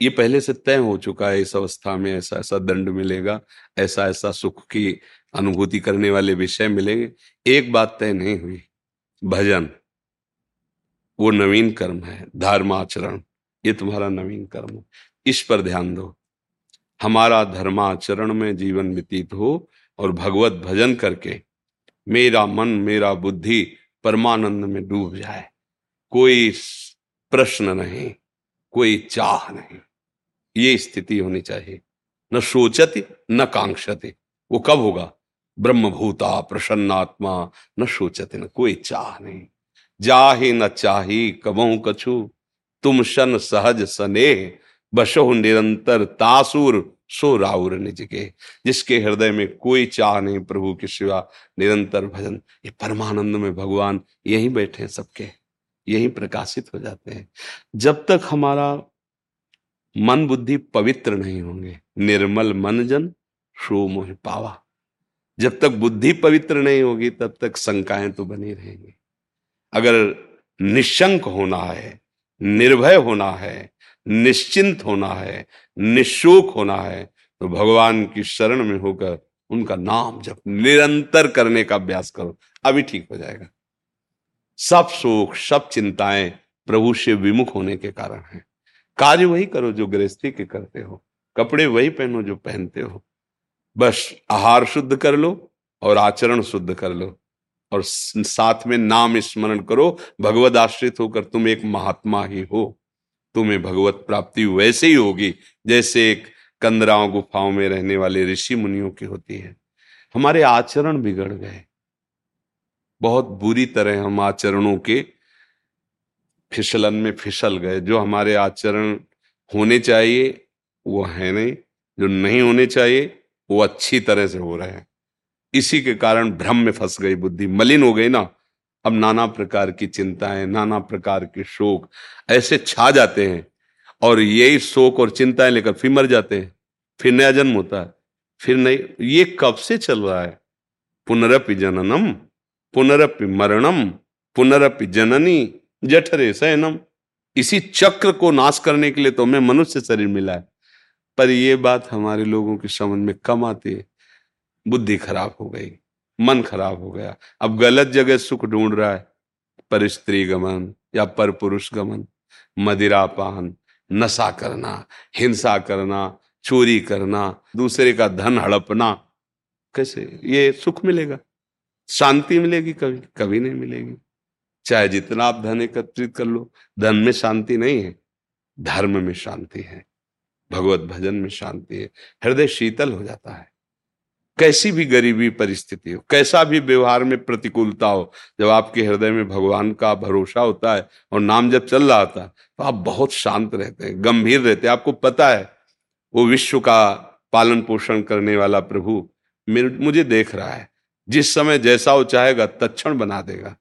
ये पहले से तय हो चुका है, इस अवस्था में ऐसा ऐसा दंड मिलेगा, ऐसा ऐसा सुख की अनुभूति करने वाले विषय मिलेंगे। एक बात तय नहीं हुई, भजन, वो नवीन कर्म है, धर्माचरण, ये तुम्हारा नवीन कर्म है। इस पर ध्यान दो। हमारा धर्माचरण में जीवन व्यतीत हो और भगवत भजन करके मेरा मन, मेरा बुद्धि परमानंद में डूब जाए। कोई प्रश्न नहीं, कोई चाह नहीं। ये स्थिति होनी चाहिए। न सोचती न कांक्षति। वो कब होगा? ब्रह्मभूता, प्रसन्नात्मा, न सोचते न कोई चाह नहीं। जाहि न चाही कबू कछु। तुम शन सहज सने बशो निरंतर तासुर, सो राउर निज के। जिसके हृदय में कोई चाह नहीं प्रभु के सिवा, निरंतर भजन। ये परमानंद में भगवान यही बैठे हैं सबके। यही प्रकाशित हो जाते हैं। जब तक हमारा मन बुद्धि पवित्र नहीं होंगे, निर्मल मन जन शो मोह पावा। जब तक बुद्धि पवित्र नहीं होगी, तब तक शंकाएँ तो बनी रहेंगी। अगर निशंक होना है, निर्भय होना है निश्चिंत होना है, निशोक होना है तो भगवान की शरण में होकर उनका नाम जब निरंतर करने का अभ्यास करो, अभी ठीक हो जाएगा। सब सुख सब चिंताएँ प्रभु से विमुख होने के कारण है। कार्य वही करो जो गृहस्थी के करते हो, कपड़े वही पहनो जो पहनते हो। बस आहार शुद्ध कर लो और आचरण शुद्ध कर लो और साथ में नाम स्मरण करो भगवत आश्रित होकर तुम एक महात्मा ही हो। तुम्हें भगवत प्राप्ति वैसे ही होगी, जैसे एक कंदराओं गुफाओं में रहने वाले ऋषि मुनियों की होती है। हमारे आचरण बिगड़ गए। बहुत बुरी तरह हम आचरणों के फिसलन में फिसल गए। जो हमारे आचरण होने चाहिए, वो है नहीं। जो नहीं होने चाहिए, वो अच्छी तरह से हो रहे हैं। इसी के कारण भ्रम में फंस गई बुद्धि। मलिन हो गई ना। अब नाना प्रकार की चिंताएँ, नाना प्रकार के शोक ऐसे छा जाते हैं और यही शोक और चिंताएँ लेकर फिर मर जाते हैं। फिर नया जन्म होता है। फिर नहीं ये कब से चल रहा है? पुनरपि जननम, पुनरपि मरणम, पुनरपि जननी, जठरे सैनम। इसी चक्र को नाश करने के लिए तो हमें मनुष्य शरीर मिला है। पर ये बात हमारे लोगों की समझ में कम आती है। बुद्धि खराब हो गई। मन खराब हो गया। अब गलत जगह सुख ढूंढ रहा है पर स्त्री गमन या पर पुरुष गमन, मदिरापान, नशा करना, हिंसा करना, चोरी करना, दूसरे का धन हड़पना, कैसे? ये सुख मिलेगा? शांति मिलेगी कभी? कभी नहीं मिलेगी। चाहे जितना आप धन एकत्रित कर लो, धन में शांति नहीं है, धर्म में शांति है, भगवत भजन में शांति है, हृदय शीतल हो जाता है। कैसी भी गरीबी परिस्थिति हो, कैसा भी व्यवहार में प्रतिकूलता हो, जब आपके हृदय में भगवान का भरोसा होता है और नाम जब चल रहा होता है तो आप बहुत शांत रहते हैं, गंभीर रहते हैं। आपको पता है, वो विश्व का पालन पोषण करने वाला प्रभु मुझे देख रहा है। जिस समय जैसा वो चाहेगा तत्ण बना देगा।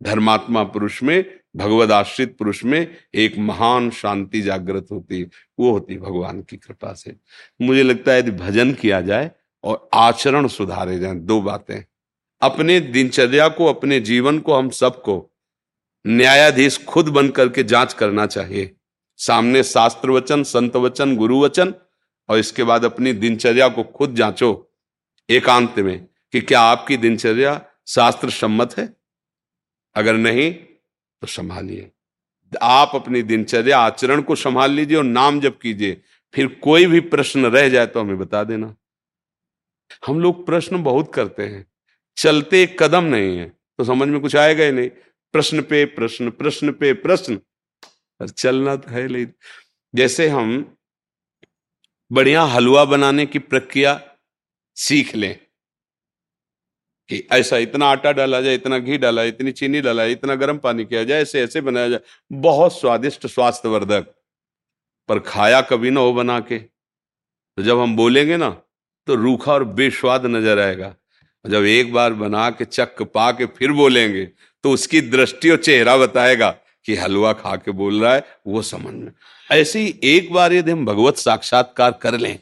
धर्मात्मा पुरुष में, भगवद आश्रित पुरुष में एक महान शांति जागृत होती, वो होती भगवान की कृपा से। मुझे लगता है यदि भजन किया जाए और आचरण सुधारे जाए, दो बातें। अपने दिनचर्या को, अपने जीवन को हम सबको न्यायाधीश खुद बन करके जाँच करना चाहिए। सामने शास्त्र वचन, संत वचन, गुरु वचन और इसके बाद अपनी दिनचर्या को खुद जांचो एकांत में कि क्या आपकी दिनचर्या शास्त्र सम्मत है? अगर नहीं तो संभालिए। आप अपनी दिनचर्या, आचरण को संभाल लीजिए और नाम जप कीजिए। फिर कोई भी प्रश्न रह जाए तो हमें बता देना। हम लोग प्रश्न बहुत करते हैं। चलते कदम नहीं है तो समझ में कुछ आएगा ही नहीं। प्रश्न पे प्रश्न प्रश्न पे प्रश्न और चलना तो है नहीं। जैसे हम बढ़िया हलवा बनाने की प्रक्रिया सीख लें कि ऐसा इतना आटा डाला जाए, इतना घी डाला जाए, इतनी चीनी डाला जाए, इतना गर्म पानी किया जाए, ऐसे ऐसे बनाया जाए, बहुत स्वादिष्ट स्वास्थ्यवर्धक। पर खाया कभी ना हो बना के। तो जब हम बोलेंगे ना तो रूखा और बेस्वाद नज़र आएगा। जब एक बार बना के चक पा के फिर बोलेंगे तो उसकी दृष्टि और चेहरा बताएगा कि हलवा खा के बोल रहा है, वो समझ में। ऐसे ही एक बार यदि हम भगवत साक्षात्कार कर लें,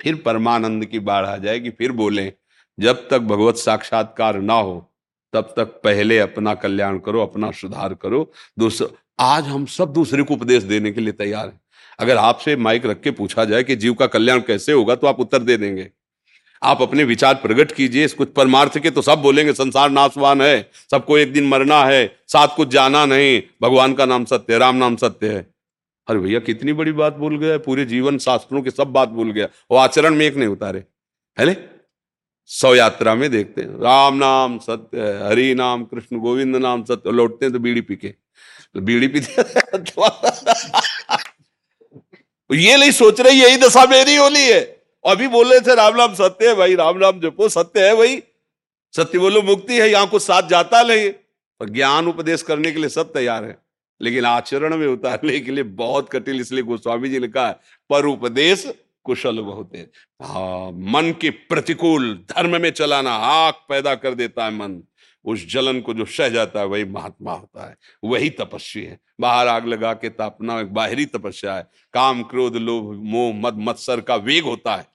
फिर परमानंद की बाढ़ आ जाएगी, फिर बोलें, जब तक भगवत साक्षात्कार ना हो, तब तक पहले अपना कल्याण करो, अपना सुधार करो। दूसरा आज हम सब दूसरे को उपदेश देने के लिए तैयार हैं। अगर आपसे माइक रख के पूछा जाए कि जीव का कल्याण कैसे होगा तो आप उत्तर दे देंगे। आप अपने विचार प्रकट कीजिए कुछ परमार्थ के तो सब बोलेंगे, संसार नाशवान है, सबको एक दिन मरना है, साथ कुछ जाना नहीं, भगवान का नाम सत्य है, राम नाम सत्य है। अरे भैया, कितनी बड़ी बात भूल गया, पूरे जीवन शास्त्रों के सब बात भूल गया, वो आचरण में एक नहीं उतारे, है सौ यात्रा में देखते हैं, राम नाम सत्य है, हरि नाम, कृष्ण गोविंद नाम सत्य लौटते हैं तो बीड़ी पी के तो बीड़ी पीते ये नहीं सोच रहे, यही दशा मेरी होली है। अभी बोल रहे थे, राम नाम सत्य है भाई, राम नाम जपो, सत्य है भाई सत्य बोलो, मुक्ति है, यहाँ कुछ साथ जाता नहीं। और ज्ञान उपदेश करने के लिए सब तैयार है। लेकिन आचरण में उतारने के लिए बहुत कठिन, इसलिए गोस्वामी जी ने कहा, पर उपदेश कुशल बहुत है। हाँ मन के प्रतिकूल धर्म में चलाना आग पैदा कर देता है मन। उस जलन को जो सह जाता है, वही महात्मा होता है। वही तपस्वी है। बाहर आग लगा के तापना एक बाहरी तपस्या है। काम, क्रोध, लोभ, मोह, मद, मत्सर का वेग होता है।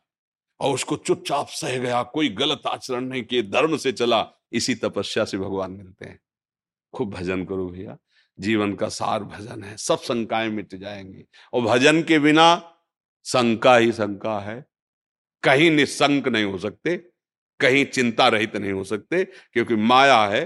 और उसको चुपचाप सह गया, कोई गलत आचरण नहीं किए, धर्म से चला, इसी तपस्या से भगवान मिलते हैं। खूब भजन करो भैया। जीवन का सार भजन है। सब शंकाएँ मिट जाएँगी। और भजन के बिना शंका ही शंका है। कहीं निशंक नहीं हो सकते। कहीं चिंता रहित नहीं हो सकते, क्योंकि माया है।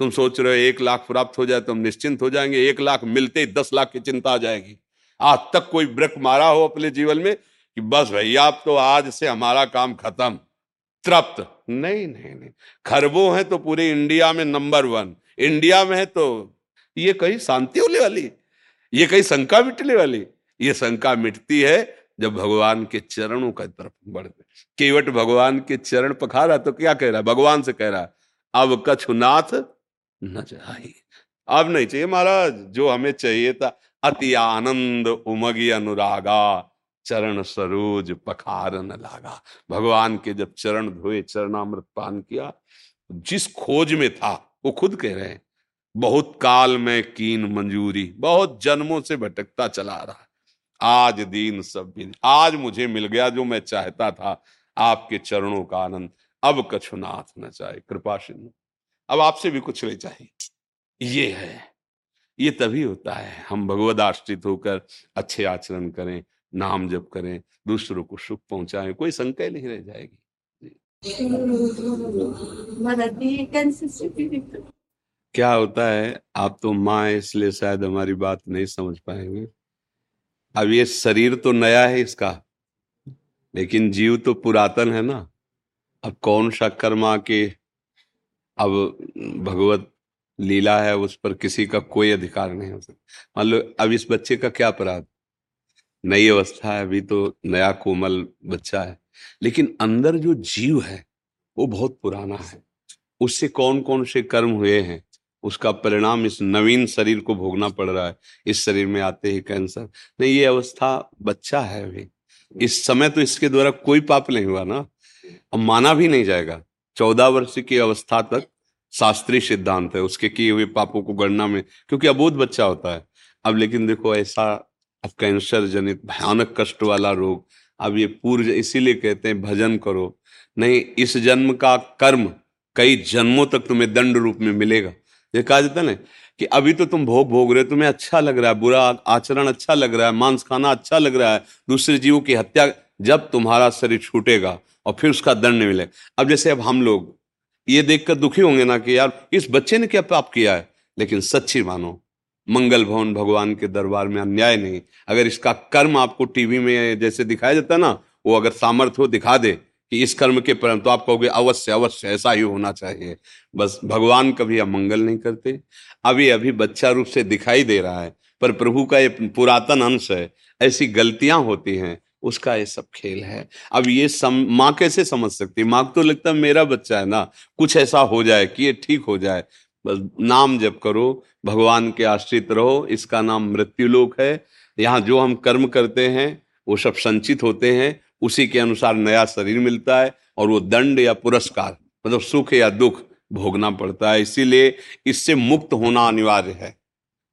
तुम सोच रहे हो एक लाख प्राप्त हो जाए तो हम निश्चिंत हो जाएँगे, एक लाख मिलते ही दस लाख की चिंता आ जाएगी। आज तक कोई ब्रक मारा हो अपने जीवन में कि बस भैया अब तो आज से हमारा काम खत्म। तृप्त। नहीं नहीं नहीं। खरबों है तो पूरे इंडिया में नंबर वन। इंडिया में है तो ये कहीं शांति होने वाली, ये कहीं शंका मिटने वाली, ये शंका मिटती है जब भगवान के चरणों का तरफ़ बढ़ते केवट भगवान के चरण पखारा तो क्या कह रहा? है भगवान से कह रहा है अब कछुनाथ न चाहिए अब नहीं चाहिए महाराज, जो हमें चाहिए था। अति आनंद उमगी अनुरागा, चरण सरोज पखार न लागा। भगवान के जब चरण धोए, चरणामृत पान किया, जिस खोज में था, वो खुद कह रहे हैं, बहुत काल में कीन मंजूरी, बहुत जन्मों से भटकता चला रहा आज दीन सब भी आज मुझे मिल गया जो मैं चाहता था, आपके चरणों का आनंद। अब कछुनाथ न चाहे कृपा सिंधु। अब आपसे भी कुछ नहीं चाहिए ये है, ये तभी होता है, हम भगवद आश्रित होकर अच्छे आचरण करें, नाम जप करें, दूसरों को सुख पहुंचाएँ, कोई संकय नहीं रह जाएगी। क्या होता है, आप तो माँ इसलिए शायद हमारी बात नहीं समझ पाएँगे। अब ये शरीर तो नया है इसका, लेकिन जीव तो पुरातन है ना। अब कौन सा कर्मा के अब भगवत लीला है, उस पर किसी का कोई अधिकार नहीं हो सकता। मान लो, अब इस बच्चे का क्या अपराध? नई अवस्था है, अभी तो नया कोमल बच्चा है। लेकिन अंदर जो जीव है, वो बहुत पुराना है। उससे कौन कौन से कर्म हुए हैं? उसका परिणाम इस नवीन शरीर को भोगना पड़ रहा है। इस शरीर में आते ही कैंसर। नहीं, ये अवस्था बच्चा है अभी। इस समय तो इसके द्वारा कोई पाप नहीं हुआ ना। अब माना भी नहीं जाएगा। चौदह वर्ष की अवस्था तक शास्त्रीय सिद्धांत है उसके किए हुए पापों को गणना में, क्योंकि अबोध बच्चा होता है। अब लेकिन देखो, ऐसा अब कैंसर जनित भयानक कष्ट वाला रोग, अब ये पूर्व इसीलिए कहते हैं, भजन करो। नहीं, इस जन्म का कर्म कई जन्मों तक तुम्हें दंड रूप में मिलेगा। ये कहा जाता ना कि अभी तो तुम भोग भोग रहे हो, तुम्हें अच्छा लग रहा है, बुरा आचरण अच्छा लग रहा है, मांस खाना अच्छा लग रहा है, दूसरे जीवों की हत्या जब तुम्हारा शरीर छूटेगा और फिर उसका दंड मिलेगा। अब जैसे अब हम लोग, ये देखकर दुखी होंगे ना कि यार, इस बच्चे ने क्या पाप किया है? लेकिन सच्ची मानो, मंगल भवन भगवान के दरबार में अन्याय नहीं। अगर इसका कर्म आपको टीवी में जैसे दिखाया जाता है ना, वो अगर सामर्थ्य हो दिखा दे कि इस कर्म के परम तो आप कहोगे अवश्य अवश्य, ऐसा ही होना चाहिए। बस भगवान कभी अमंगल नहीं करते। अभी अभी बच्चा रूप से दिखाई दे रहा है, पर प्रभु का ये पुरातन अंश है, ऐसी गलतियाँ होती हैं, उसका ये सब खेल है। अब ये सम, माँ कैसे समझ सकती माँ को तो लगता है मेरा बच्चा है ना, कुछ ऐसा हो जाए कि ये ठीक हो जाए। बस नाम जप करो, भगवान के आश्रित रहो, इसका नाम मृत्युलोक है। यहाँ जो हम कर्म करते हैं, वो सब संचित होते हैं उसी के अनुसार नया शरीर मिलता है और वो दंड या पुरस्कार मतलब सुख या दुख भोगना पड़ता है। इसीलिए इससे मुक्त होना अनिवार्य है।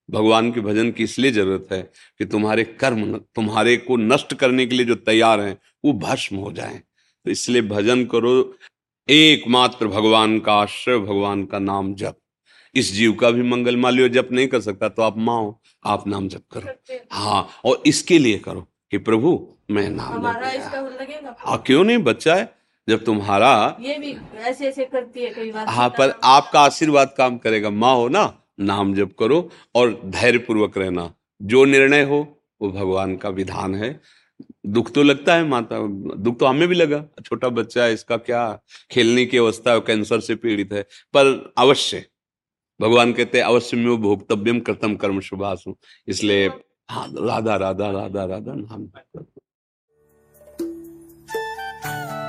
भगवान के भजन की इसलिए ज़रूरत है कि तुम्हारे कर्म तुम्हारे को नष्ट करने के लिए जो तैयार हैं वो भस्म हो जाए। तो इसलिए भजन करो एकमात्र भगवान का आश्रय भगवान का नाम जप। इस जीव का भी मंगल मालियो जप नहीं कर सकता तो आप माओ आप नाम जप करो। हाँ और इसके लिए करो कि प्रभु मैं नाम हाँ क्यों नहीं बच्चा है जब तुम्हारा ये भी ऐसे ऐसे करती है कई बार। हाँ पर आपका आशीर्वाद काम करेगा। माँ हो ना नाम जप करो और धैर्य पूर्वक रहना। जो निर्णय हो वो भगवान का विधान है। दुख तो लगता है माता दुख तो हमें भी लगा। छोटा बच्चा है इसका क्या खेलने की अवस्था है कैंसर से पीड़ित है। पर अवश्य भगवान कहते हैं अवश्य में भोक्तव्यम कर्तम कर्म शुभासु। इसलिए हाँ राधा राधा राधा राधा नाम। Oh.